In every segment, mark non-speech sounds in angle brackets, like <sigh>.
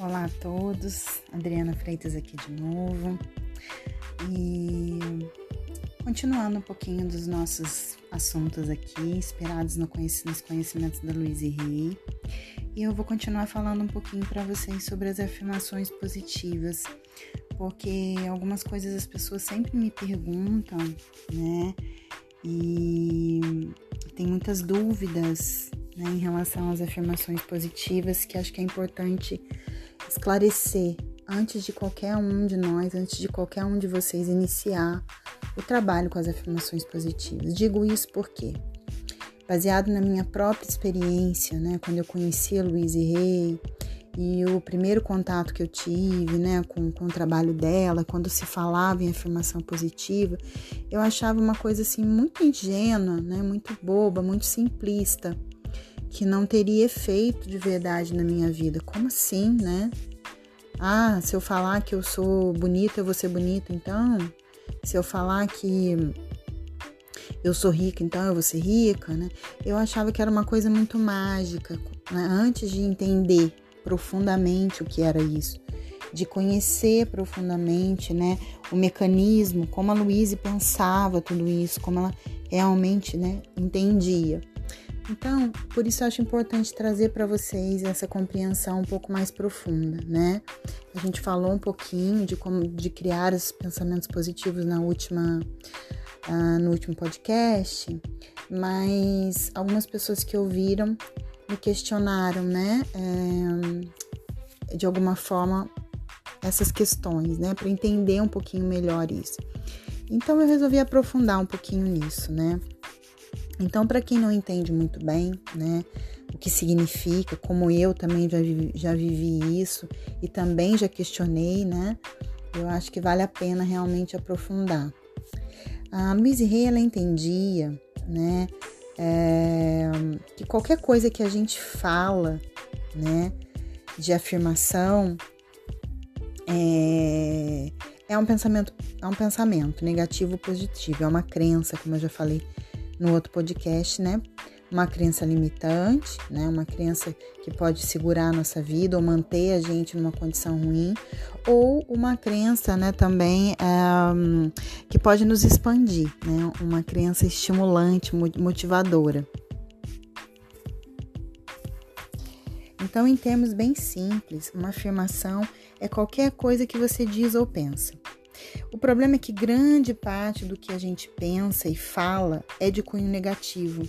Olá a todos, Adriana Freitas aqui de novo e continuando um pouquinho dos nossos assuntos aqui, inspirados no nos conhecimentos da Louise Rey, e eu vou continuar falando um pouquinho para vocês sobre as afirmações positivas, porque algumas coisas as pessoas sempre me perguntam, né? E tem muitas dúvidas né, em relação às afirmações positivas que acho que é importante esclarecer antes de qualquer um de nós, antes de qualquer um de vocês iniciar o trabalho com as afirmações positivas. Digo isso porque, baseado na minha própria experiência, né, quando eu conheci a Louise Rey e o primeiro contato que eu tive, né, com, com o trabalho dela, quando se falava em afirmação positiva, eu achava uma coisa assim muito ingênua, né, muito boba, muito simplista que não teria efeito de verdade na minha vida. Como assim, né? Ah, se eu falar que eu sou bonita, eu vou ser bonita, então. Se eu falar que eu sou rica, então eu vou ser rica, né? Eu achava que era uma coisa muito mágica, né? antes de entender profundamente o que era isso, de conhecer profundamente, né, o mecanismo, como a Luíse pensava tudo isso, como ela realmente, né, entendia. Então, por isso acho importante trazer para vocês essa compreensão um pouco mais profunda, né? A gente falou um pouquinho de como de criar os pensamentos positivos na última uh, no último podcast, mas algumas pessoas que ouviram me questionaram, né? É, de alguma forma essas questões, né? Para entender um pouquinho melhor isso. Então eu resolvi aprofundar um pouquinho nisso, né? Então, para quem não entende muito bem, né, o que significa, como eu também já vivi, já vivi isso e também já questionei, né, eu acho que vale a pena realmente aprofundar. A Louise Hay, ela entendia, né, é, que qualquer coisa que a gente fala, né, de afirmação, é, é um pensamento, é um pensamento negativo ou positivo, é uma crença, como eu já falei no outro podcast, né? Uma crença limitante, né? Uma crença que pode segurar a nossa vida ou manter a gente numa condição ruim, ou uma crença, né? Também um, que pode nos expandir, né? Uma crença estimulante, motivadora. Então, em termos bem simples, uma afirmação é qualquer coisa que você diz ou pensa. O problema é que grande parte do que a gente pensa e fala é de cunho negativo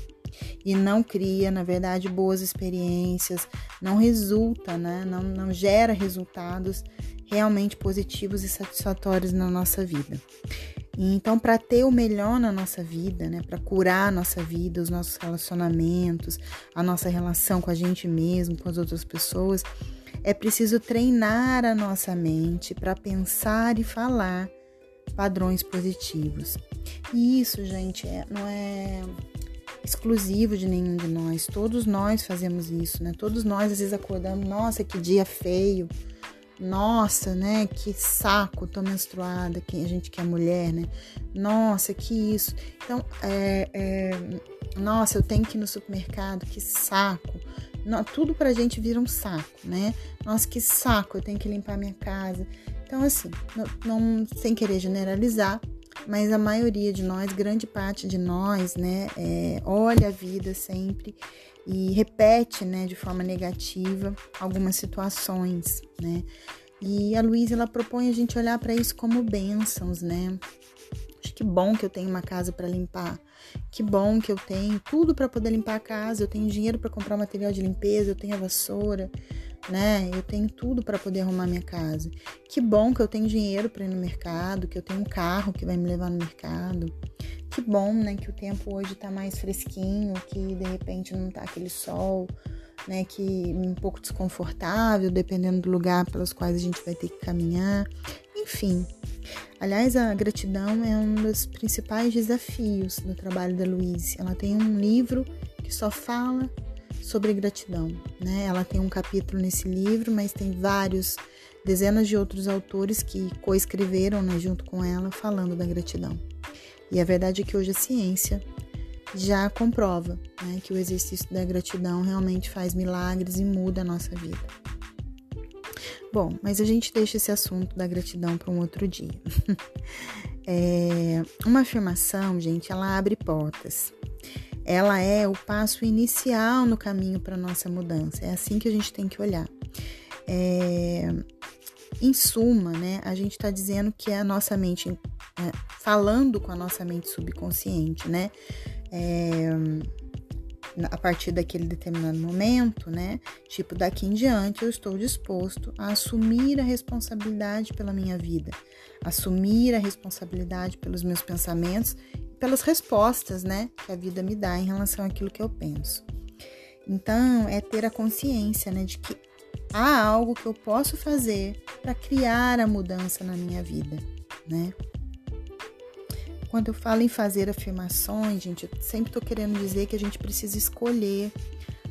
e não cria, na verdade, boas experiências, não resulta, né? não, não gera resultados realmente positivos e satisfatórios na nossa vida. Então, para ter o melhor na nossa vida, né, para curar a nossa vida, os nossos relacionamentos, a nossa relação com a gente mesmo, com as outras pessoas, é preciso treinar a nossa mente para pensar e falar padrões positivos. E isso, gente, é, não é exclusivo de nenhum de nós. Todos nós fazemos isso, né? Todos nós às vezes acordamos, nossa, que dia feio. Nossa, né? Que saco, tô menstruada. Que a gente que é mulher, né? Nossa, que isso. Então, é, é, nossa, eu tenho que ir no supermercado. Que saco. Não, tudo pra gente vira um saco, né? Nossa, que saco, eu tenho que limpar minha casa. Então, assim, não, não sem querer generalizar, mas a maioria de nós, grande parte de nós, né, é, olha a vida sempre e repete, né, de forma negativa algumas situações, né? E a Luísa ela propõe a gente olhar para isso como bênçãos, né? Que bom que eu tenho uma casa para limpar. Que bom que eu tenho tudo para poder limpar a casa. Eu tenho dinheiro para comprar material de limpeza, eu tenho a vassoura, né? Eu tenho tudo para poder arrumar minha casa. Que bom que eu tenho dinheiro para ir no mercado, que eu tenho um carro que vai me levar no mercado. Que bom, né, que o tempo hoje tá mais fresquinho, que de repente não tá aquele sol, né, que um pouco desconfortável, dependendo do lugar pelos quais a gente vai ter que caminhar. Enfim, Aliás, a gratidão é um dos principais desafios do trabalho da Louise. Ela tem um livro que só fala sobre gratidão, né? Ela tem um capítulo nesse livro, mas tem vários, dezenas de outros autores que coescreveram, né, junto com ela, falando da gratidão. E a verdade é que hoje a ciência já comprova né, que o exercício da gratidão realmente faz milagres e muda a nossa vida. Bom, mas a gente deixa esse assunto da gratidão para um outro dia. <laughs> é, uma afirmação, gente, ela abre portas. Ela é o passo inicial no caminho para nossa mudança. É assim que a gente tem que olhar. É, em suma, né, a gente está dizendo que a nossa mente, é, falando com a nossa mente subconsciente, né, é, a partir daquele determinado momento, né? Tipo, daqui em diante eu estou disposto a assumir a responsabilidade pela minha vida, assumir a responsabilidade pelos meus pensamentos, pelas respostas, né, que a vida me dá em relação àquilo que eu penso. Então, é ter a consciência, né, de que há algo que eu posso fazer para criar a mudança na minha vida, né? Quando eu falo em fazer afirmações, gente, eu sempre estou querendo dizer que a gente precisa escolher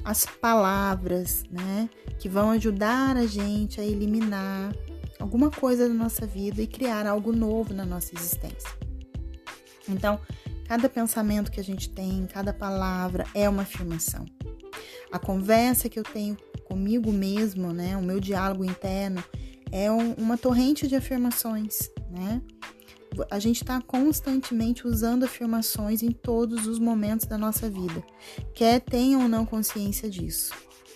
as palavras, né, que vão ajudar a gente a eliminar alguma coisa da nossa vida e criar algo novo na nossa existência. Então, cada pensamento que a gente tem, cada palavra é uma afirmação. A conversa que eu tenho comigo mesmo, né, o meu diálogo interno é um, uma torrente de afirmações, né? A gente está constantemente usando afirmações em todos os momentos da nossa vida, quer tenha ou não consciência disso,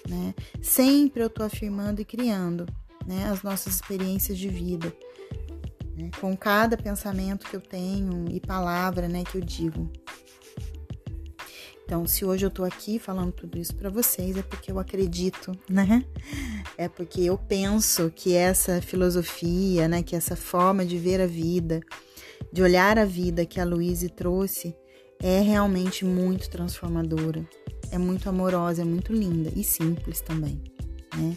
né? Sempre eu estou afirmando e criando, né, as nossas experiências de vida, né, com cada pensamento que eu tenho e palavra, né, que eu digo. Então, se hoje eu tô aqui falando tudo isso para vocês, é porque eu acredito, <laughs> né? É porque eu penso que essa filosofia, né, que essa forma de ver a vida, de olhar a vida que a Luíse trouxe, é realmente muito transformadora. É muito amorosa, é muito linda e simples também, né?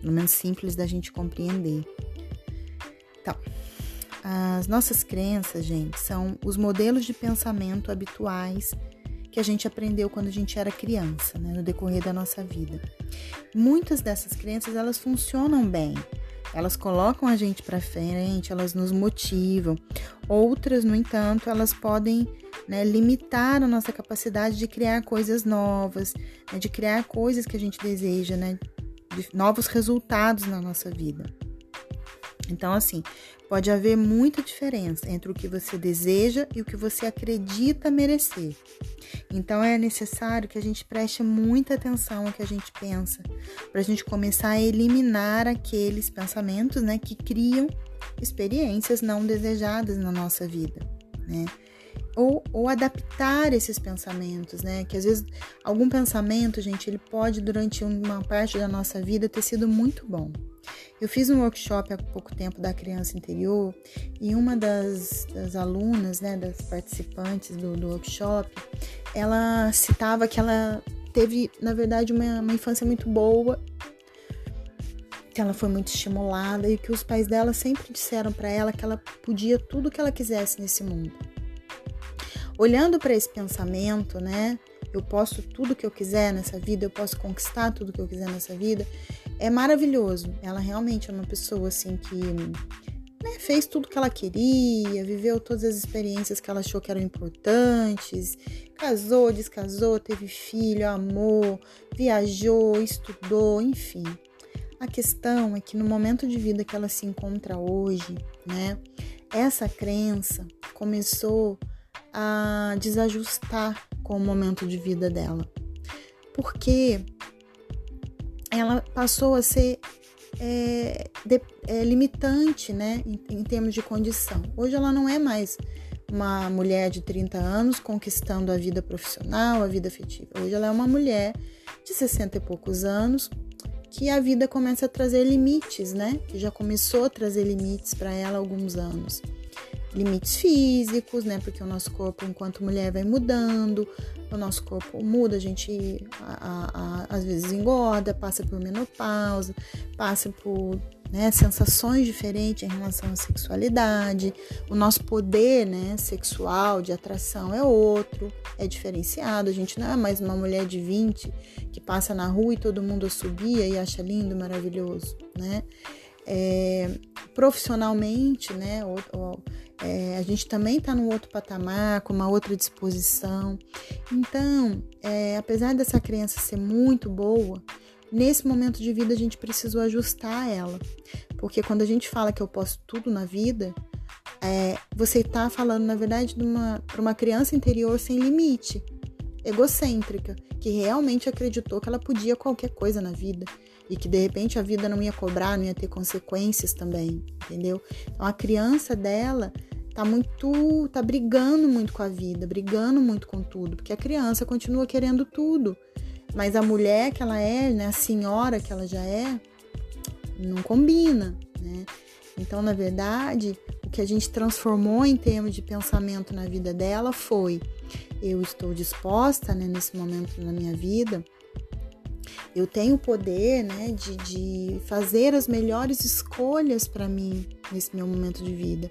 Pelo menos simples da gente compreender. Então, as nossas crenças, gente, são os modelos de pensamento habituais que a gente aprendeu quando a gente era criança, né, no decorrer da nossa vida. Muitas dessas crenças elas funcionam bem, elas colocam a gente para frente, elas nos motivam. Outras, no entanto, elas podem né, limitar a nossa capacidade de criar coisas novas, né, de criar coisas que a gente deseja, né, de novos resultados na nossa vida. Então, assim, pode haver muita diferença entre o que você deseja e o que você acredita merecer. Então, é necessário que a gente preste muita atenção ao que a gente pensa, para a gente começar a eliminar aqueles pensamentos né, que criam experiências não desejadas na nossa vida, né? Ou, ou, adaptar esses pensamentos, né? Que às vezes algum pensamento, gente, ele pode durante uma parte da nossa vida ter sido muito bom. Eu fiz um workshop há pouco tempo da criança interior e uma das, das alunas, né, das participantes do, do, workshop, ela citava que ela teve, na verdade, uma, uma infância muito boa, que ela foi muito estimulada e que os pais dela sempre disseram para ela que ela podia tudo que ela quisesse nesse mundo. Olhando para esse pensamento, né, eu posso tudo que eu quiser nessa vida, eu posso conquistar tudo que eu quiser nessa vida, é maravilhoso. Ela realmente é uma pessoa assim que né, fez tudo que ela queria, viveu todas as experiências que ela achou que eram importantes, casou, descasou, teve filho, amou, viajou, estudou, enfim. A questão é que no momento de vida que ela se encontra hoje, né, essa crença começou a desajustar com o momento de vida dela. Porque ela passou a ser é, de, é, limitante, né, em, em termos de condição. Hoje ela não é mais uma mulher de 30 anos conquistando a vida profissional, a vida afetiva. Hoje ela é uma mulher de 60 e poucos anos que a vida começa a trazer limites, né? Que já começou a trazer limites para ela há alguns anos limites físicos, né? Porque o nosso corpo, enquanto mulher, vai mudando, o nosso corpo muda, a gente a, a, às vezes engorda, passa por menopausa, passa por né, sensações diferentes em relação à sexualidade, o nosso poder né, sexual de atração é outro, é diferenciado. A gente não é mais uma mulher de 20 que passa na rua e todo mundo subia e acha lindo, maravilhoso, né? É, profissionalmente, né? Ou, ou, é, a gente também está num outro patamar, com uma outra disposição. Então, é, apesar dessa criança ser muito boa, nesse momento de vida a gente precisou ajustar ela. Porque quando a gente fala que eu posso tudo na vida, é, você está falando, na verdade, para uma criança interior sem limite, egocêntrica, que realmente acreditou que ela podia qualquer coisa na vida e que de repente a vida não ia cobrar, não ia ter consequências também, entendeu? Então a criança dela tá muito, tá brigando muito com a vida, brigando muito com tudo, porque a criança continua querendo tudo. Mas a mulher que ela é, né, a senhora que ela já é, não combina, né? Então, na verdade, o que a gente transformou em termos de pensamento na vida dela foi: eu estou disposta, né, nesse momento da minha vida, eu tenho o poder, né, de, de fazer as melhores escolhas para mim nesse meu momento de vida.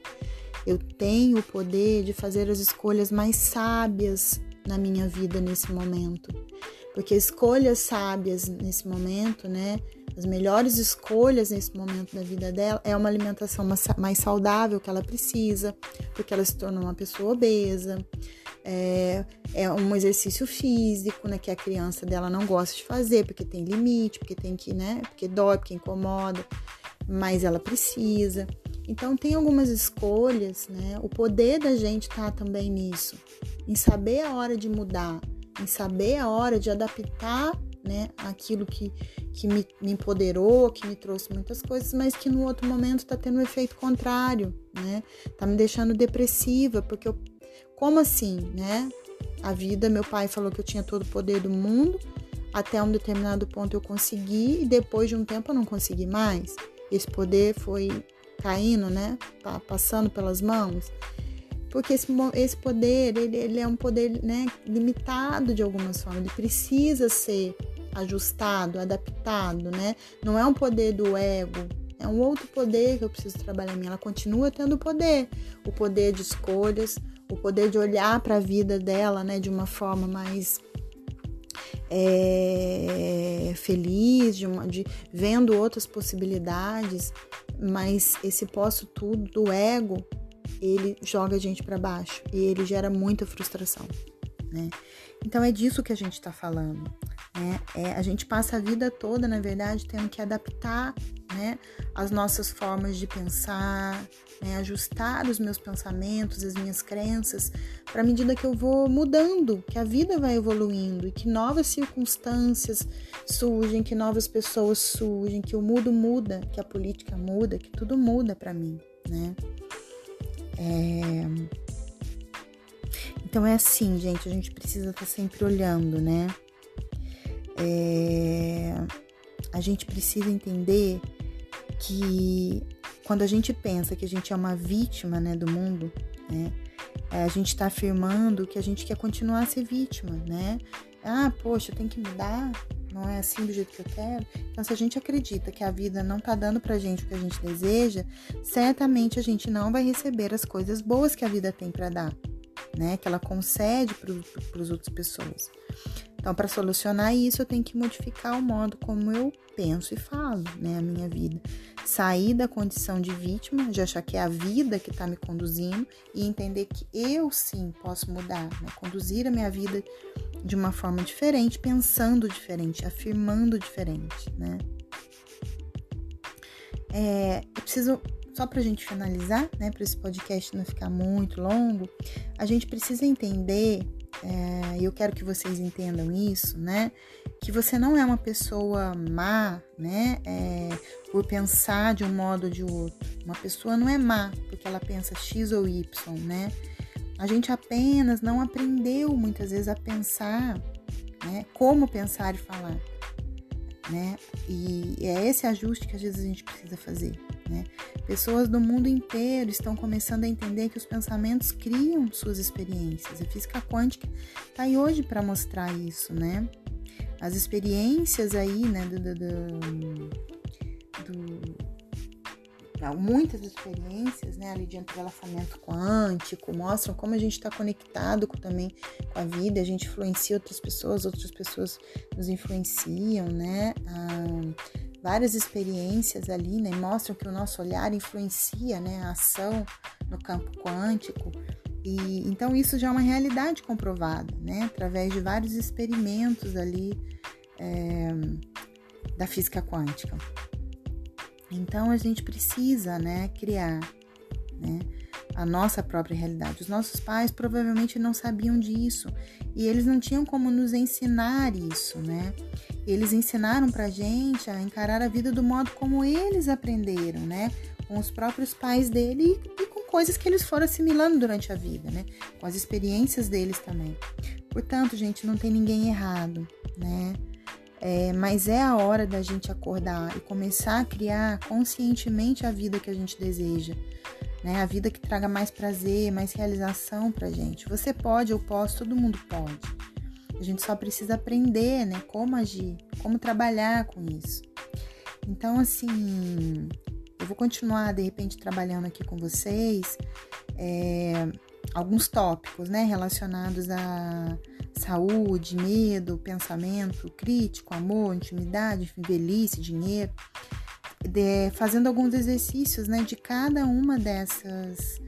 Eu tenho o poder de fazer as escolhas mais sábias na minha vida nesse momento. Porque escolhas sábias nesse momento, né? As melhores escolhas nesse momento da vida dela é uma alimentação mais saudável que ela precisa, porque ela se tornou uma pessoa obesa. É, é um exercício físico, né? Que a criança dela não gosta de fazer, porque tem limite, porque tem que, né? Porque dói, porque incomoda, mas ela precisa. Então tem algumas escolhas, né? O poder da gente tá também nisso, em saber a hora de mudar, em saber a hora de adaptar, né? Aquilo que, que me, me empoderou, que me trouxe muitas coisas, mas que no outro momento tá tendo um efeito contrário, né? Tá me deixando depressiva, porque eu, como assim, né? A vida, meu pai falou que eu tinha todo o poder do mundo, até um determinado ponto eu consegui e depois de um tempo eu não consegui mais. Esse poder foi caindo, né? Passando pelas mãos. Porque esse, esse poder, ele, ele é um poder né, limitado de alguma forma, ele precisa ser ajustado, adaptado, né? Não é um poder do ego, é um outro poder que eu preciso trabalhar em mim. Ela continua tendo poder, o poder de escolhas, o poder de olhar para a vida dela, né, de uma forma mais é, feliz, de, uma, de vendo outras possibilidades, mas esse posso tudo do ego, ele joga a gente para baixo e ele gera muita frustração, né? Então é disso que a gente está falando. Né? É, a gente passa a vida toda, na verdade, tendo que adaptar né, as nossas formas de pensar, né, ajustar os meus pensamentos, as minhas crenças, para a medida que eu vou mudando, que a vida vai evoluindo e que novas circunstâncias surgem, que novas pessoas surgem, que o mundo muda, que a política muda, que tudo muda para mim, né? É... Então é assim, gente, a gente precisa estar tá sempre olhando, né? É, a gente precisa entender que quando a gente pensa que a gente é uma vítima né, do mundo, né, é, a gente está afirmando que a gente quer continuar a ser vítima, né? Ah, poxa, tem que mudar, não é assim do jeito que eu quero. Então, se a gente acredita que a vida não tá dando pra gente o que a gente deseja, certamente a gente não vai receber as coisas boas que a vida tem para dar, né? Que ela concede para as outras pessoas. Então, para solucionar isso, eu tenho que modificar o modo como eu penso e falo, né, a minha vida. Sair da condição de vítima, de achar que é a vida que está me conduzindo e entender que eu sim posso mudar, né, conduzir a minha vida de uma forma diferente, pensando diferente, afirmando diferente, né. É, eu preciso só para a gente finalizar, né, para esse podcast não ficar muito longo, a gente precisa entender é, eu quero que vocês entendam isso, né? Que você não é uma pessoa má, né? É, por pensar de um modo ou de outro. Uma pessoa não é má porque ela pensa X ou Y, né? A gente apenas não aprendeu muitas vezes a pensar, né? Como pensar e falar, né? E é esse ajuste que às vezes a gente precisa fazer. Né? Pessoas do mundo inteiro estão começando a entender que os pensamentos criam suas experiências. A física quântica está aí hoje para mostrar isso, né? As experiências aí, né, do, do, do, do muitas experiências, né, ali de entrelaçamento quântico, mostram como a gente está conectado com, também com a vida, a gente influencia outras pessoas, outras pessoas nos influenciam, né? Ah, várias experiências ali, né, mostram que o nosso olhar influencia, né, a ação no campo quântico. E então isso já é uma realidade comprovada, né, através de vários experimentos ali é, da física quântica. Então a gente precisa, né, criar, né, a nossa própria realidade. Os nossos pais provavelmente não sabiam disso e eles não tinham como nos ensinar isso, né? Eles ensinaram pra gente a encarar a vida do modo como eles aprenderam, né? Com os próprios pais dele e, com coisas que eles foram assimilando durante a vida, né? Com as experiências deles também. Portanto, gente, não tem ninguém errado, né? É, mas é a hora da gente acordar e começar a criar conscientemente a vida que a gente deseja, né? A vida que traga mais prazer, mais realização pra gente. Você pode, eu posso, todo mundo pode. A gente só precisa aprender, né? Como agir, como trabalhar com isso. Então, assim, eu vou continuar de repente trabalhando aqui com vocês é, alguns tópicos, né? Relacionados a saúde, medo, pensamento crítico, amor, intimidade, velhice, dinheiro de, fazendo alguns exercícios né, de cada uma dessas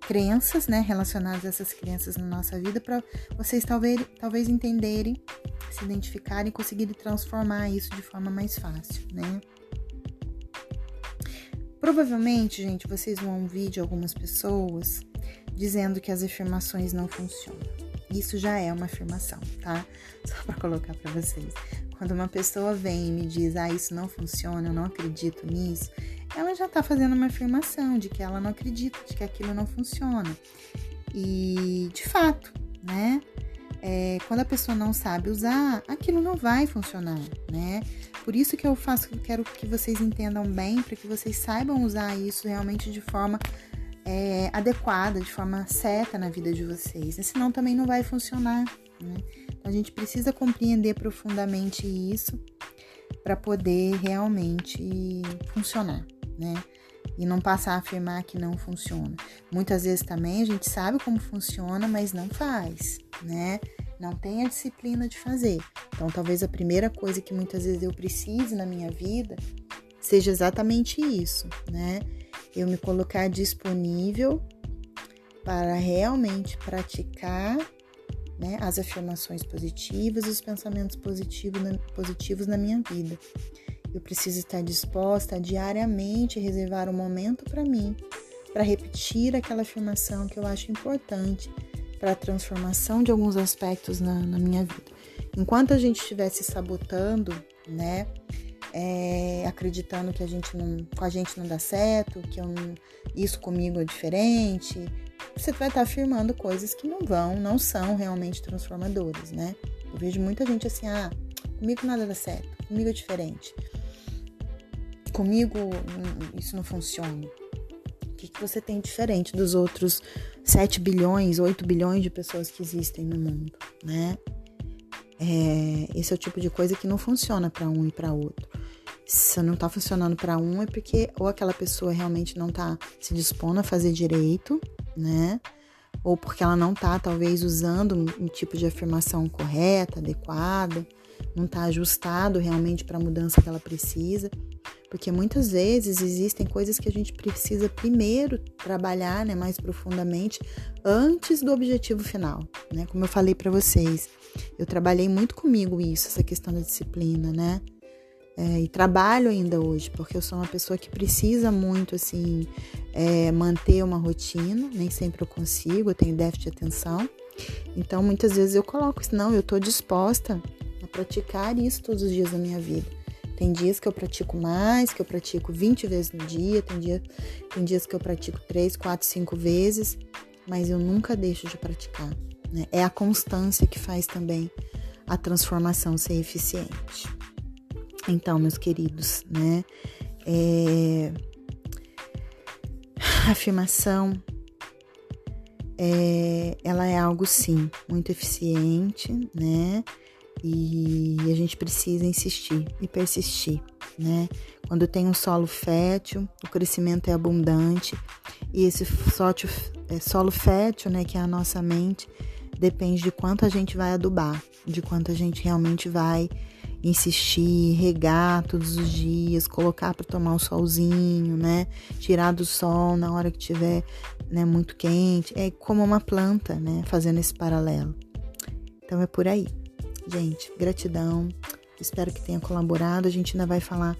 crenças, né, relacionadas a essas crenças na nossa vida, para vocês talvez, talvez entenderem, se identificarem e conseguirem transformar isso de forma mais fácil, né? Provavelmente, gente, vocês vão ouvir de algumas pessoas dizendo que as afirmações não funcionam. Isso já é uma afirmação, tá? <laughs> Só para colocar para vocês. Quando uma pessoa vem e me diz, ah, isso não funciona, eu não acredito nisso, ela já está fazendo uma afirmação de que ela não acredita, de que aquilo não funciona. E, de fato, né? É, quando a pessoa não sabe usar, aquilo não vai funcionar, né? Por isso que eu faço, quero que vocês entendam bem, para que vocês saibam usar isso realmente de forma é, adequada, de forma certa na vida de vocês. Senão também não vai funcionar, né? A gente precisa compreender profundamente isso para poder realmente funcionar, né? E não passar a afirmar que não funciona. Muitas vezes também a gente sabe como funciona, mas não faz, né? Não tem a disciplina de fazer. Então, talvez a primeira coisa que muitas vezes eu precise na minha vida seja exatamente isso, né? Eu me colocar disponível para realmente praticar né, as afirmações positivas e os pensamentos positivos na, positivos na minha vida. Eu preciso estar disposta a diariamente reservar um momento para mim, para repetir aquela afirmação que eu acho importante para a transformação de alguns aspectos na, na minha vida. Enquanto a gente estiver se sabotando, né, é, acreditando que a gente não, com a gente não dá certo, que eu, isso comigo é diferente, você vai estar afirmando coisas que não vão, não são realmente transformadoras, né? Eu vejo muita gente assim, ah, comigo nada dá certo, comigo é diferente, comigo isso não funciona. O que, que você tem diferente dos outros 7 bilhões, 8 bilhões de pessoas que existem no mundo, né? É, esse é o tipo de coisa que não funciona para um e para outro. Se não tá funcionando para um, é porque ou aquela pessoa realmente não tá se dispondo a fazer direito, né? Ou porque ela não tá, talvez, usando um, tipo de afirmação correta, adequada, não tá ajustado realmente para a mudança que ela precisa. Porque muitas vezes existem coisas que a gente precisa primeiro trabalhar, né, mais profundamente, antes do objetivo final, né? Como eu falei para vocês, eu trabalhei muito comigo isso, essa questão da disciplina, né? É, e trabalho ainda hoje, porque eu sou uma pessoa que precisa muito, assim, é, manter uma rotina, nem sempre eu consigo, eu tenho déficit de atenção. Então, muitas vezes eu coloco isso, não, eu estou disposta a praticar isso todos os dias da minha vida. Tem dias que eu pratico mais, que eu pratico 20 vezes no dia, tem, dia, tem dias que eu pratico 3, 4, 5 vezes, mas eu nunca deixo de praticar. Né? É a constância que faz também a transformação ser eficiente. Então, meus queridos, né? É... A afirmação é, ela é algo sim muito eficiente, né? E a gente precisa insistir e persistir, né? Quando tem um solo fértil, o crescimento é abundante e esse é, solo fértil, né, que é a nossa mente, depende de quanto a gente vai adubar, de quanto a gente realmente vai insistir, regar todos os dias, colocar para tomar um solzinho, né? Tirar do sol na hora que tiver, né, muito quente. É como uma planta, né, fazendo esse paralelo. Então é por aí. Gente, gratidão. Espero que tenha colaborado. A gente ainda vai falar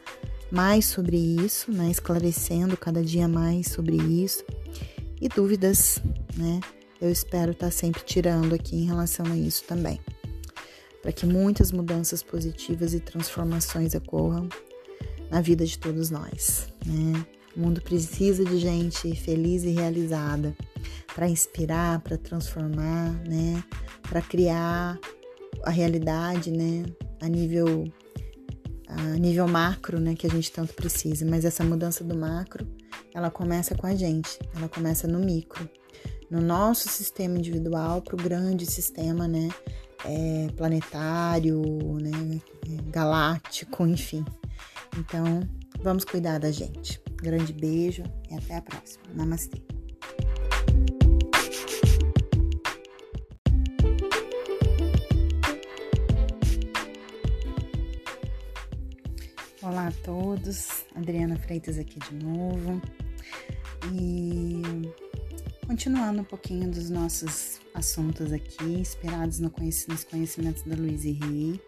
mais sobre isso, né? Esclarecendo cada dia mais sobre isso. E dúvidas, né? Eu espero estar sempre tirando aqui em relação a isso também. Para que muitas mudanças positivas e transformações ocorram na vida de todos nós, né? O mundo precisa de gente feliz e realizada para inspirar, para transformar, né? Para criar a realidade, né? A nível a nível macro, né, que a gente tanto precisa, mas essa mudança do macro, ela começa com a gente, ela começa no micro, no nosso sistema individual para o grande sistema, né, é, planetário, né, galáctico, enfim. Então, vamos cuidar da gente. Grande beijo e até a próxima. Namastê. Olá a todos, Adriana Freitas aqui de novo e continuando um pouquinho dos nossos assuntos aqui, inspirados no conhec nos conhecimentos da Louise Rey,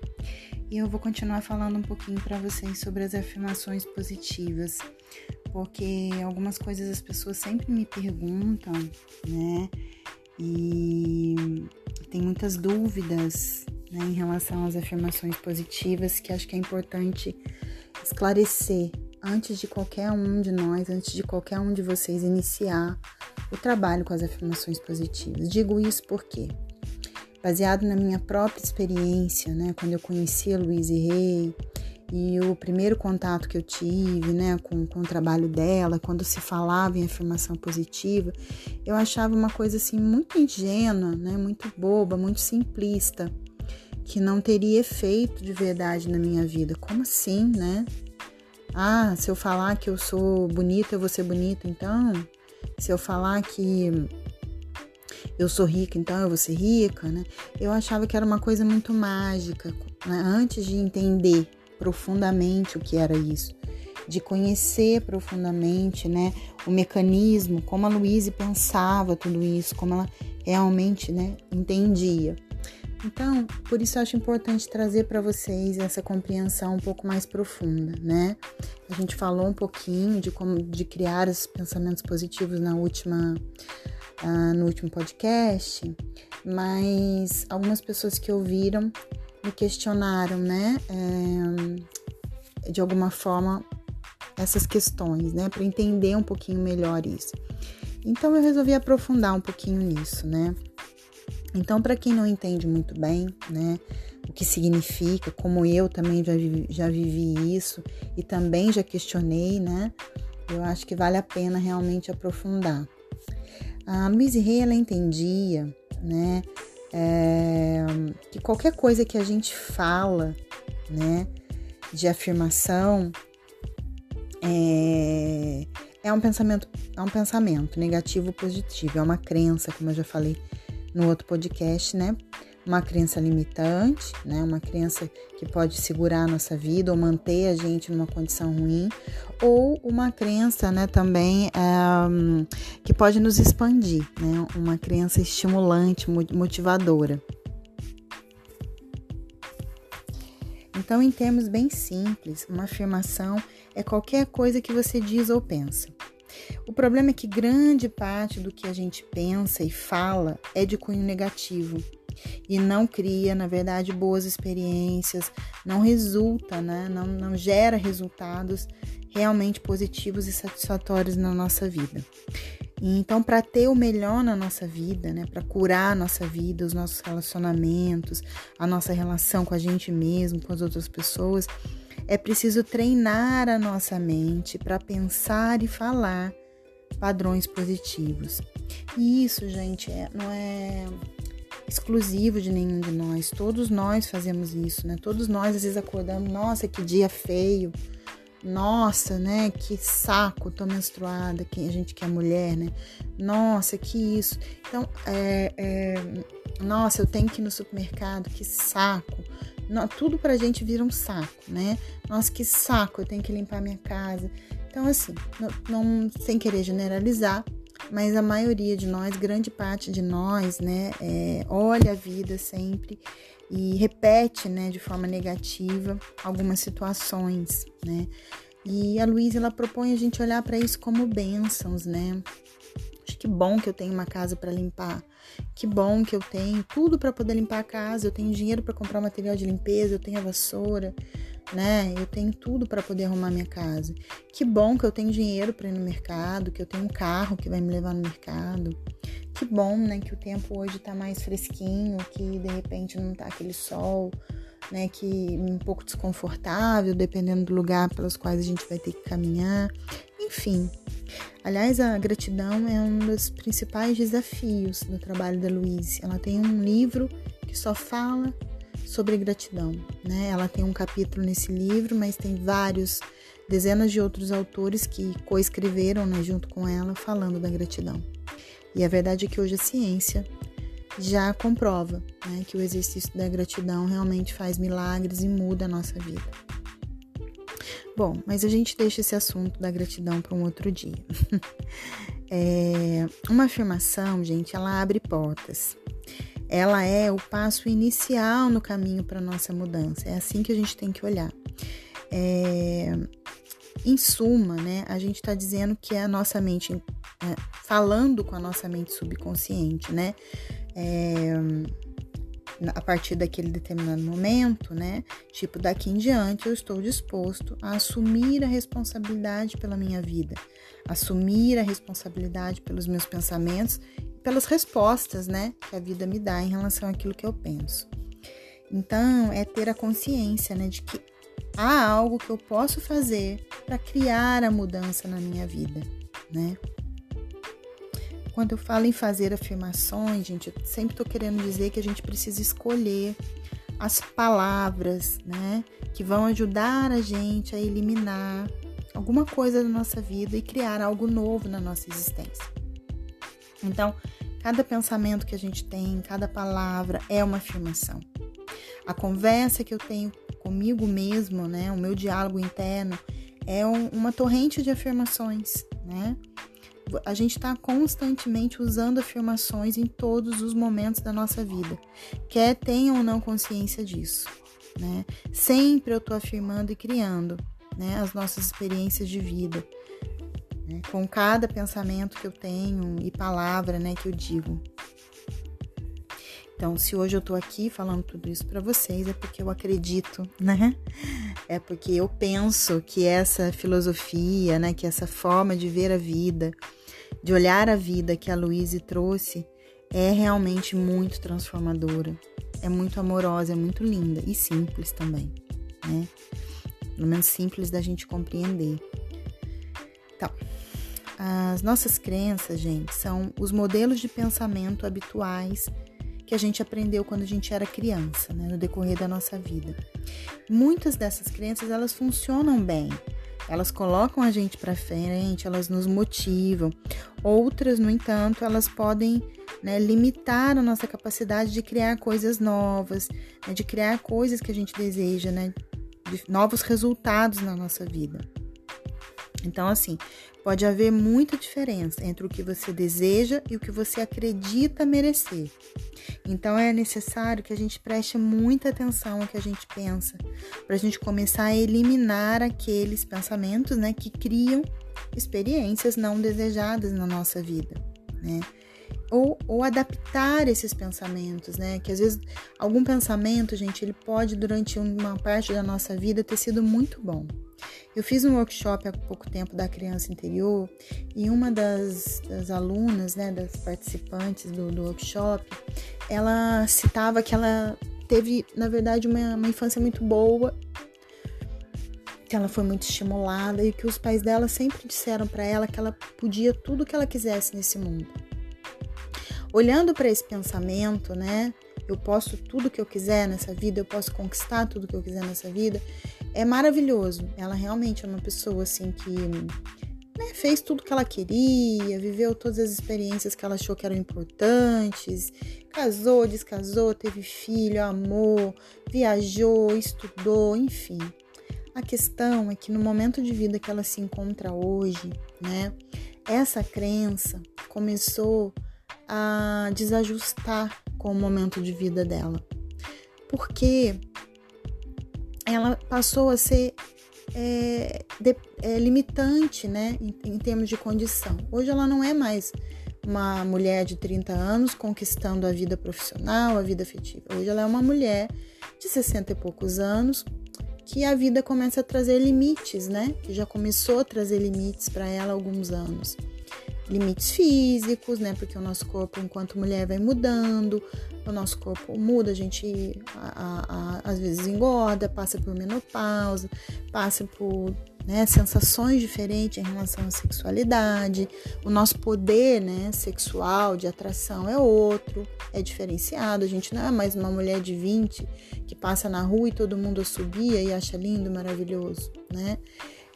e eu vou continuar falando um pouquinho para vocês sobre as afirmações positivas, porque algumas coisas as pessoas sempre me perguntam, né? E tem muitas dúvidas né, em relação às afirmações positivas que acho que é importante esclarecer antes de qualquer um de nós, antes de qualquer um de vocês iniciar o trabalho com as afirmações positivas. Digo isso porque, baseado na minha própria experiência, né, quando eu conheci a Louise Rey e o primeiro contato que eu tive, né, com, com o trabalho dela, quando se falava em afirmação positiva, eu achava uma coisa assim muito ingênua, né, muito boba, muito simplista que não teria efeito de verdade na minha vida. Como assim, né? Ah, se eu falar que eu sou bonita, eu vou ser bonita, então. Se eu falar que eu sou rica, então eu vou ser rica, né? Eu achava que era uma coisa muito mágica, né? antes de entender profundamente o que era isso, de conhecer profundamente, né, o mecanismo, como a Luíse pensava tudo isso, como ela realmente, né, entendia. Então, por isso acho importante trazer para vocês essa compreensão um pouco mais profunda, né? A gente falou um pouquinho de como de criar os pensamentos positivos na última uh, no último podcast, mas algumas pessoas que ouviram me questionaram, né? É, de alguma forma essas questões, né? Para entender um pouquinho melhor isso. Então eu resolvi aprofundar um pouquinho nisso, né? Então, para quem não entende muito bem, né, o que significa, como eu também já vivi, já vivi isso e também já questionei, né, eu acho que vale a pena realmente aprofundar. A Louise Hay, ela entendia, né, é, que qualquer coisa que a gente fala, né, de afirmação, é, é um pensamento, é um pensamento negativo ou positivo, é uma crença, como eu já falei no outro podcast, né? Uma crença limitante, né? Uma crença que pode segurar a nossa vida ou manter a gente numa condição ruim, ou uma crença, né? Também um, que pode nos expandir, né? Uma crença estimulante, motivadora. Então, em termos bem simples, uma afirmação é qualquer coisa que você diz ou pensa. O problema é que grande parte do que a gente pensa e fala é de cunho negativo e não cria, na verdade, boas experiências, não resulta, né? não, não gera resultados realmente positivos e satisfatórios na nossa vida. Então, para ter o melhor na nossa vida, né, para curar a nossa vida, os nossos relacionamentos, a nossa relação com a gente mesmo, com as outras pessoas, é preciso treinar a nossa mente para pensar e falar padrões positivos. E isso, gente, é, não é exclusivo de nenhum de nós. Todos nós fazemos isso, né? Todos nós às vezes acordamos, nossa, que dia feio. Nossa, né? Que saco, tô menstruada. Que a gente que é mulher, né? Nossa, que isso. Então, é, é, nossa, eu tenho que ir no supermercado. Que saco. Não, tudo pra gente vira um saco, né? Nossa, que saco, eu tenho que limpar minha casa. Então, assim, não, não sem querer generalizar, mas a maioria de nós, grande parte de nós, né, é, olha a vida sempre e repete, né, de forma negativa algumas situações, né? E a Luísa ela propõe a gente olhar para isso como bênçãos, né? Acho que bom que eu tenho uma casa para limpar. Que bom que eu tenho tudo para poder limpar a casa. Eu tenho dinheiro para comprar material de limpeza, eu tenho a vassoura, né? Eu tenho tudo para poder arrumar minha casa. Que bom que eu tenho dinheiro para ir no mercado, que eu tenho um carro que vai me levar no mercado. Que bom, né, que o tempo hoje tá mais fresquinho, que de repente não tá aquele sol, né, que um pouco desconfortável, dependendo do lugar pelos quais a gente vai ter que caminhar. Enfim, Aliás, a gratidão é um dos principais desafios do trabalho da Louise. Ela tem um livro que só fala sobre gratidão, né? Ela tem um capítulo nesse livro, mas tem vários, dezenas de outros autores que coescreveram, né, junto com ela, falando da gratidão. E a verdade é que hoje a ciência já comprova né, que o exercício da gratidão realmente faz milagres e muda a nossa vida. Bom, mas a gente deixa esse assunto da gratidão para um outro dia. <laughs> é, uma afirmação, gente, ela abre portas. Ela é o passo inicial no caminho para nossa mudança. É assim que a gente tem que olhar. É, em suma, né, a gente está dizendo que a nossa mente, é, falando com a nossa mente subconsciente, né, é, a partir daquele determinado momento, né? Tipo, daqui em diante eu estou disposto a assumir a responsabilidade pela minha vida, assumir a responsabilidade pelos meus pensamentos e pelas respostas, né, que a vida me dá em relação àquilo que eu penso. Então, é ter a consciência, né, de que há algo que eu posso fazer para criar a mudança na minha vida, né? Quando eu falo em fazer afirmações, gente, eu sempre estou querendo dizer que a gente precisa escolher as palavras, né, que vão ajudar a gente a eliminar alguma coisa da nossa vida e criar algo novo na nossa existência. Então, cada pensamento que a gente tem, cada palavra é uma afirmação. A conversa que eu tenho comigo mesmo, né, o meu diálogo interno é um, uma torrente de afirmações, né? A gente está constantemente usando afirmações em todos os momentos da nossa vida, quer tenha ou não consciência disso. Né? Sempre eu estou afirmando e criando né, as nossas experiências de vida, né, com cada pensamento que eu tenho e palavra né, que eu digo. Então, se hoje eu tô aqui falando tudo isso para vocês, é porque eu acredito, <laughs> né? É porque eu penso que essa filosofia, né, que essa forma de ver a vida, de olhar a vida que a Luíse trouxe é realmente muito transformadora. É muito amorosa, é muito linda e simples também, né? Pelo menos simples da gente compreender. Então, as nossas crenças, gente, são os modelos de pensamento habituais que a gente aprendeu quando a gente era criança, né, no decorrer da nossa vida. Muitas dessas crenças, elas funcionam bem, elas colocam a gente para frente, elas nos motivam. Outras, no entanto, elas podem né, limitar a nossa capacidade de criar coisas novas, né, de criar coisas que a gente deseja, né, de novos resultados na nossa vida. Então, assim, pode haver muita diferença entre o que você deseja e o que você acredita merecer. Então, é necessário que a gente preste muita atenção ao que a gente pensa, para a gente começar a eliminar aqueles pensamentos né, que criam experiências não desejadas na nossa vida, né? Ou, ou, adaptar esses pensamentos, né? Que às vezes algum pensamento, gente, ele pode durante uma parte da nossa vida ter sido muito bom. Eu fiz um workshop há pouco tempo da criança interior e uma das, das alunas, né, das participantes do, do, workshop, ela citava que ela teve, na verdade, uma, uma infância muito boa, que ela foi muito estimulada e que os pais dela sempre disseram para ela que ela podia tudo o que ela quisesse nesse mundo. Olhando para esse pensamento, né? Eu posso tudo que eu quiser nessa vida, eu posso conquistar tudo que eu quiser nessa vida é maravilhoso. Ela realmente é uma pessoa assim que né, fez tudo que ela queria, viveu todas as experiências que ela achou que eram importantes, casou, descasou, teve filho, amou, viajou, estudou, enfim. A questão é que no momento de vida que ela se encontra hoje, né, essa crença começou a desajustar com o momento de vida dela. porque ela passou a ser é, de, é, limitante, né, em, em termos de condição. Hoje ela não é mais uma mulher de 30 anos conquistando a vida profissional, a vida afetiva. Hoje ela é uma mulher de 60 e poucos anos que a vida começa a trazer limites, né? Que já começou a trazer limites para ela há alguns anos limites físicos, né? Porque o nosso corpo, enquanto mulher, vai mudando, o nosso corpo muda, a gente a, a, às vezes engorda, passa por menopausa, passa por né, sensações diferentes em relação à sexualidade, o nosso poder né, sexual de atração é outro, é diferenciado. A gente não é mais uma mulher de 20 que passa na rua e todo mundo subia e acha lindo, maravilhoso, né?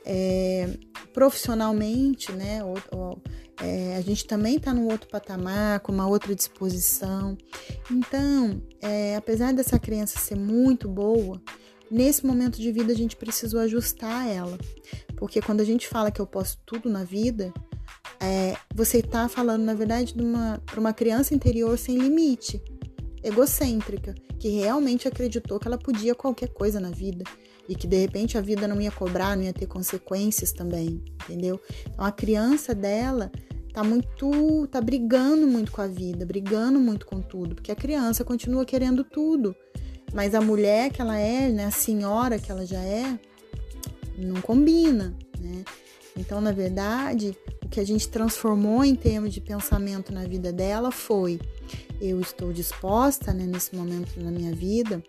É, profissionalmente, né? Ou, ou, é, a gente também está num outro patamar, com uma outra disposição. Então, é, apesar dessa criança ser muito boa, nesse momento de vida a gente precisou ajustar ela. Porque quando a gente fala que eu posso tudo na vida, é, você está falando, na verdade, para uma criança interior sem limite, egocêntrica, que realmente acreditou que ela podia qualquer coisa na vida e que de repente a vida não ia cobrar, não ia ter consequências também, entendeu? Então a criança dela tá muito, tá brigando muito com a vida, brigando muito com tudo, porque a criança continua querendo tudo, mas a mulher que ela é, né, a senhora que ela já é, não combina, né? Então, na verdade, o que a gente transformou em termos de pensamento na vida dela foi: eu estou disposta, né, nesse momento na minha vida,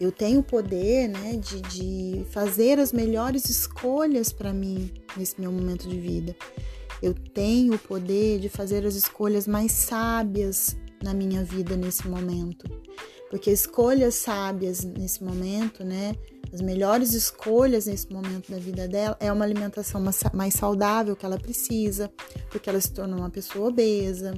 eu tenho o poder né, de, de fazer as melhores escolhas para mim nesse meu momento de vida. Eu tenho o poder de fazer as escolhas mais sábias na minha vida nesse momento. Porque escolhas sábias nesse momento, né? As melhores escolhas nesse momento da vida dela é uma alimentação mais saudável que ela precisa, porque ela se tornou uma pessoa obesa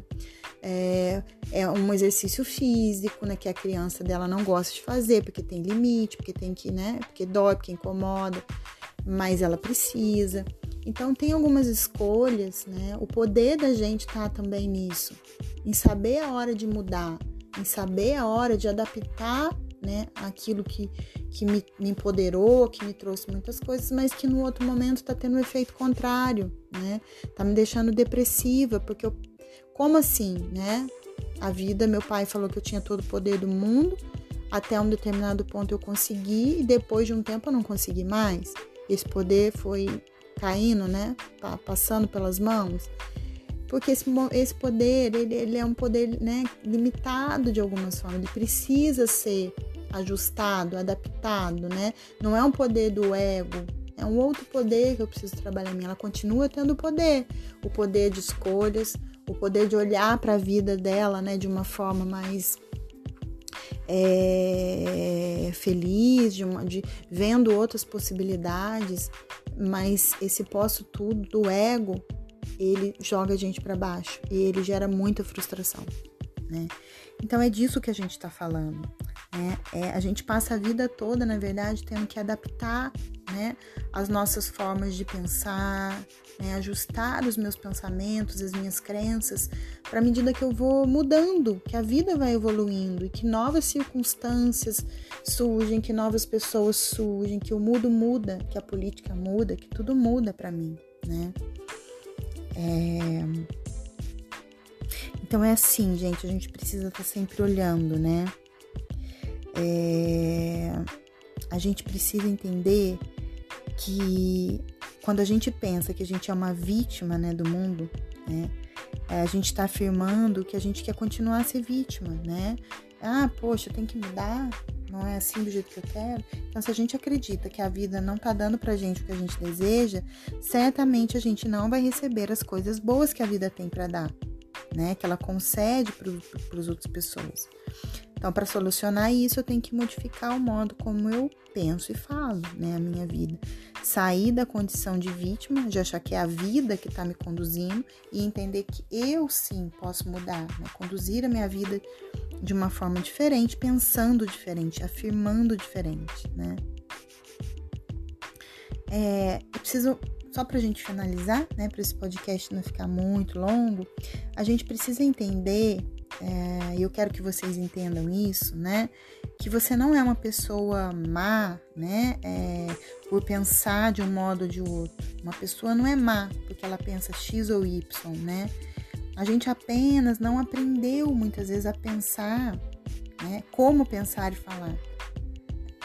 é, é um exercício físico, né, que a criança dela não gosta de fazer, porque tem limite, porque tem que, né, porque dói, porque incomoda, mas ela precisa. Então tem algumas escolhas, né? O poder da gente tá também nisso, em saber a hora de mudar, em saber a hora de adaptar, né, aquilo que, que me, me empoderou, que me trouxe muitas coisas, mas que no outro momento tá tendo um efeito contrário, né? Tá me deixando depressiva, porque eu como assim, né? A vida, meu pai falou que eu tinha todo o poder do mundo, até um determinado ponto eu consegui e depois de um tempo eu não consegui mais. Esse poder foi caindo, né? Passando pelas mãos. Porque esse, esse poder, ele, ele é um poder né, limitado de algumas formas, ele precisa ser ajustado, adaptado, né? Não é um poder do ego, é um outro poder que eu preciso trabalhar em mim. Ela continua tendo poder, o poder de escolhas, o poder de olhar para a vida dela, né, de uma forma mais é, feliz, de, uma, de vendo outras possibilidades, mas esse posso tudo do ego, ele joga a gente para baixo e ele gera muita frustração, né? Então é disso que a gente está falando. Né? É, a gente passa a vida toda, na verdade, tendo que adaptar né, as nossas formas de pensar, né, ajustar os meus pensamentos, as minhas crenças, para a medida que eu vou mudando, que a vida vai evoluindo e que novas circunstâncias surgem, que novas pessoas surgem, que o mundo muda, que a política muda, que tudo muda para mim, né? É... Então é assim, gente, a gente precisa estar tá sempre olhando, né? É, a gente precisa entender que quando a gente pensa que a gente é uma vítima né, do mundo, né, é, a gente está afirmando que a gente quer continuar a ser vítima, né? Ah, poxa, tem que mudar, não é assim do jeito que eu quero. Então, se a gente acredita que a vida não tá dando pra gente o que a gente deseja, certamente a gente não vai receber as coisas boas que a vida tem para dar, né? Que ela concede para as outras pessoas. Então, para solucionar isso, eu tenho que modificar o modo como eu penso e falo, né, a minha vida. Sair da condição de vítima, de achar que é a vida que está me conduzindo e entender que eu sim posso mudar, né, conduzir a minha vida de uma forma diferente, pensando diferente, afirmando diferente, né. É, eu preciso só para a gente finalizar, né, para esse podcast não ficar muito longo, a gente precisa entender é, eu quero que vocês entendam isso, né? Que você não é uma pessoa má, né? É, por pensar de um modo ou de outro. Uma pessoa não é má porque ela pensa X ou Y, né? A gente apenas não aprendeu muitas vezes a pensar, né? Como pensar e falar,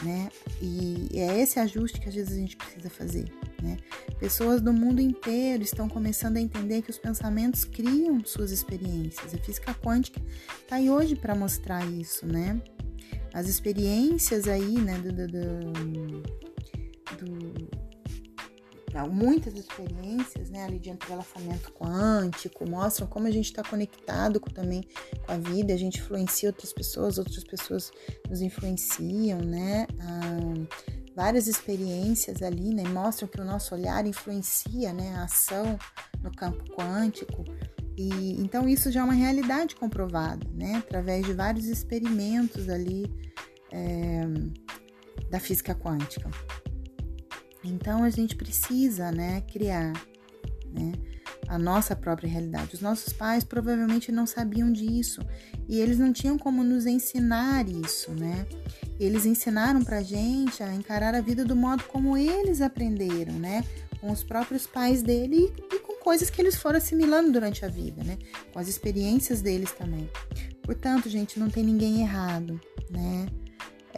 né? E é esse ajuste que às vezes a gente precisa fazer. Né? Pessoas do mundo inteiro estão começando a entender que os pensamentos criam suas experiências. A física quântica está aí hoje para mostrar isso, né? As experiências aí, né, do, do, do, do muitas experiências, né, ali de entrelaçamento quântico, mostram como a gente está conectado com, também com a vida, a gente influencia outras pessoas, outras pessoas nos influenciam, né? Ah, várias experiências ali, né, mostram que o nosso olhar influencia, né, a ação no campo quântico. E então isso já é uma realidade comprovada, né, através de vários experimentos ali é, da física quântica. Então a gente precisa, né, criar, né, a nossa própria realidade. Os nossos pais provavelmente não sabiam disso e eles não tinham como nos ensinar isso, né? Eles ensinaram pra gente a encarar a vida do modo como eles aprenderam, né? Com os próprios pais dele e com coisas que eles foram assimilando durante a vida, né? Com as experiências deles também. Portanto, gente, não tem ninguém errado, né?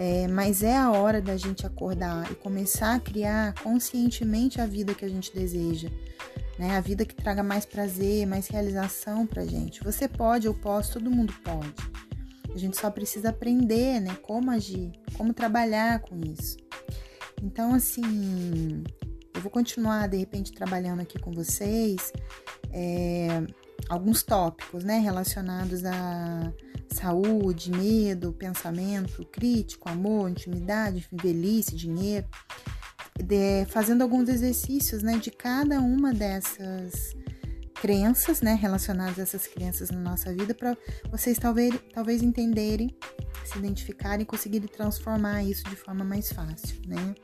É, mas é a hora da gente acordar e começar a criar conscientemente a vida que a gente deseja né? A vida que traga mais prazer, mais realização pra gente. Você pode, eu posso, todo mundo pode. A gente só precisa aprender, né? Como agir, como trabalhar com isso. Então, assim, eu vou continuar de repente trabalhando aqui com vocês é, alguns tópicos, né? Relacionados a saúde, medo, pensamento crítico, amor, intimidade, velhice, dinheiro de, fazendo alguns exercícios né, de cada uma dessas crenças, né, relacionadas a essas crenças na nossa vida, para vocês talvez, talvez entenderem, se identificarem e conseguirem transformar isso de forma mais fácil, né?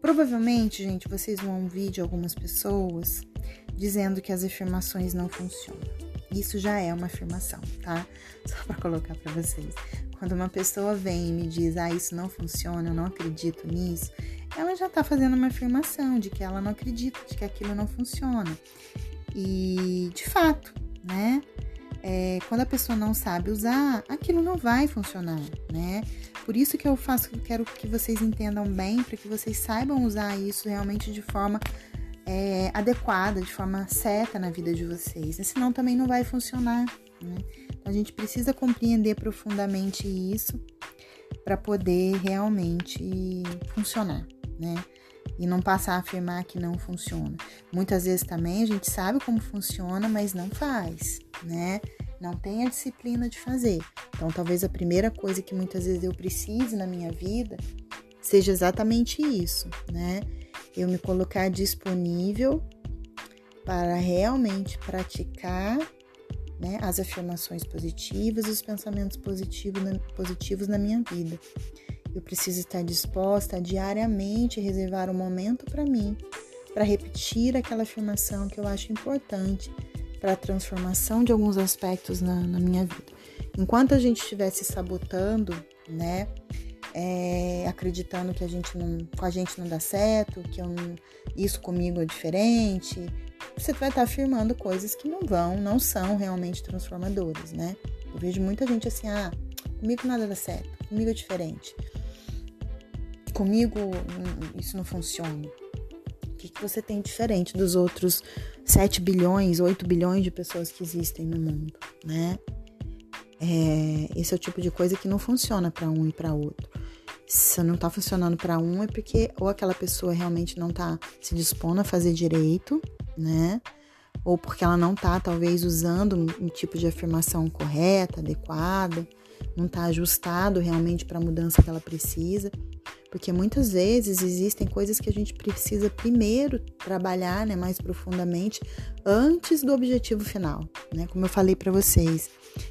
Provavelmente, gente, vocês vão ouvir de algumas pessoas dizendo que as afirmações não funcionam. Isso já é uma afirmação, tá? <laughs> Só para colocar para vocês. Quando uma pessoa vem e me diz, ah, isso não funciona, eu não acredito nisso, ela já está fazendo uma afirmação de que ela não acredita, de que aquilo não funciona. E, de fato, né? É, quando a pessoa não sabe usar, aquilo não vai funcionar, né? Por isso que eu faço, quero que vocês entendam bem, para que vocês saibam usar isso realmente de forma é, adequada, de forma certa na vida de vocês. Senão também não vai funcionar, né? A gente precisa compreender profundamente isso para poder realmente funcionar, né? E não passar a afirmar que não funciona. Muitas vezes também a gente sabe como funciona, mas não faz, né? Não tem a disciplina de fazer. Então, talvez a primeira coisa que muitas vezes eu precise na minha vida seja exatamente isso, né? Eu me colocar disponível para realmente praticar né, as afirmações positivas os pensamentos positivos na, positivos na minha vida. Eu preciso estar disposta a diariamente reservar um momento para mim, para repetir aquela afirmação que eu acho importante para a transformação de alguns aspectos na, na minha vida. Enquanto a gente estiver se sabotando, né, é, acreditando que a gente não, com a gente não dá certo, que não, isso comigo é diferente, você vai estar afirmando coisas que não vão, não são realmente transformadoras, né? Eu vejo muita gente assim, ah, comigo nada dá certo, comigo é diferente, comigo isso não funciona. O que, que você tem diferente dos outros 7 bilhões, 8 bilhões de pessoas que existem no mundo, né? É, esse é o tipo de coisa que não funciona para um e para outro. Se não tá funcionando para um é porque ou aquela pessoa realmente não tá se dispondo a fazer direito, né? Ou porque ela não tá, talvez, usando um, tipo de afirmação correta, adequada, não tá ajustado realmente para a mudança que ela precisa. Porque muitas vezes existem coisas que a gente precisa primeiro trabalhar, né, mais profundamente, antes do objetivo final, né? Como eu falei para vocês,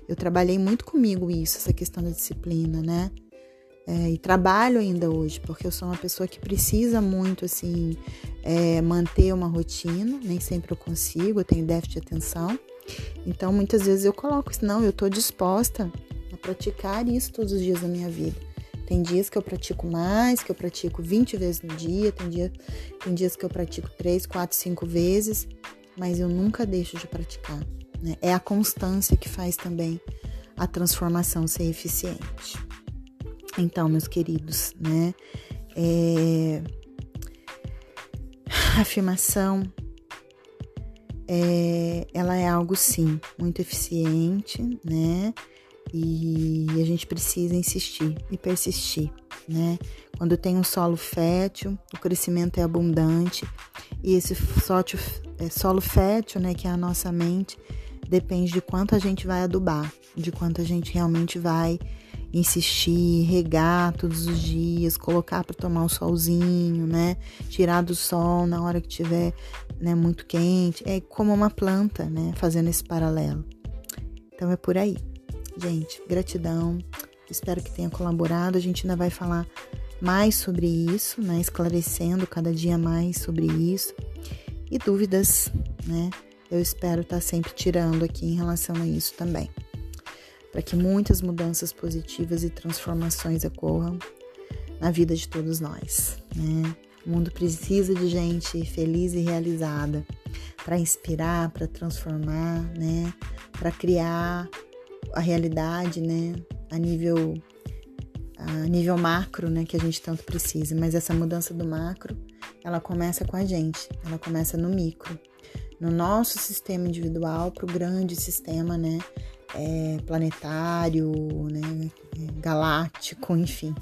eu trabalhei muito comigo isso, essa questão da disciplina, né? É, e trabalho ainda hoje, porque eu sou uma pessoa que precisa muito, assim, é, manter uma rotina, nem sempre eu consigo, eu tenho déficit de atenção. Então, muitas vezes eu coloco isso, não, eu tô disposta praticar isso todos os dias da minha vida. Tem dias que eu pratico mais, que eu pratico 20 vezes no dia, tem, dia, tem dias que eu pratico 3, 4, 5 vezes, mas eu nunca deixo de praticar. Né? É a constância que faz também a transformação ser eficiente. Então, meus queridos, né? É... Afirmação, é... ela é algo sim muito eficiente, né? E a gente precisa insistir e persistir, né? Quando tem um solo fértil, o crescimento é abundante e esse é, solo fértil, né, que é a nossa mente, depende de quanto a gente vai adubar, de quanto a gente realmente vai insistir, regar todos os dias, colocar para tomar um solzinho, né? Tirar do sol na hora que tiver, né, muito quente. É como uma planta, né, fazendo esse paralelo. Então é por aí. Gente, gratidão. Espero que tenha colaborado. A gente ainda vai falar mais sobre isso, né, esclarecendo cada dia mais sobre isso. E dúvidas, né? Eu espero estar sempre tirando aqui em relação a isso também para que muitas mudanças positivas e transformações ocorram na vida de todos nós. Né? O mundo precisa de gente feliz e realizada para inspirar, para transformar, né? para criar a realidade né? a nível a nível macro, né, que a gente tanto precisa, mas essa mudança do macro, ela começa com a gente, ela começa no micro, no nosso sistema individual para o grande sistema, né, é, planetário, né, galáctico, enfim.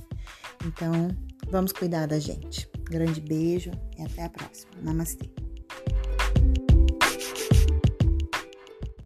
Então, vamos cuidar da gente. Grande beijo e até a próxima. Namastê.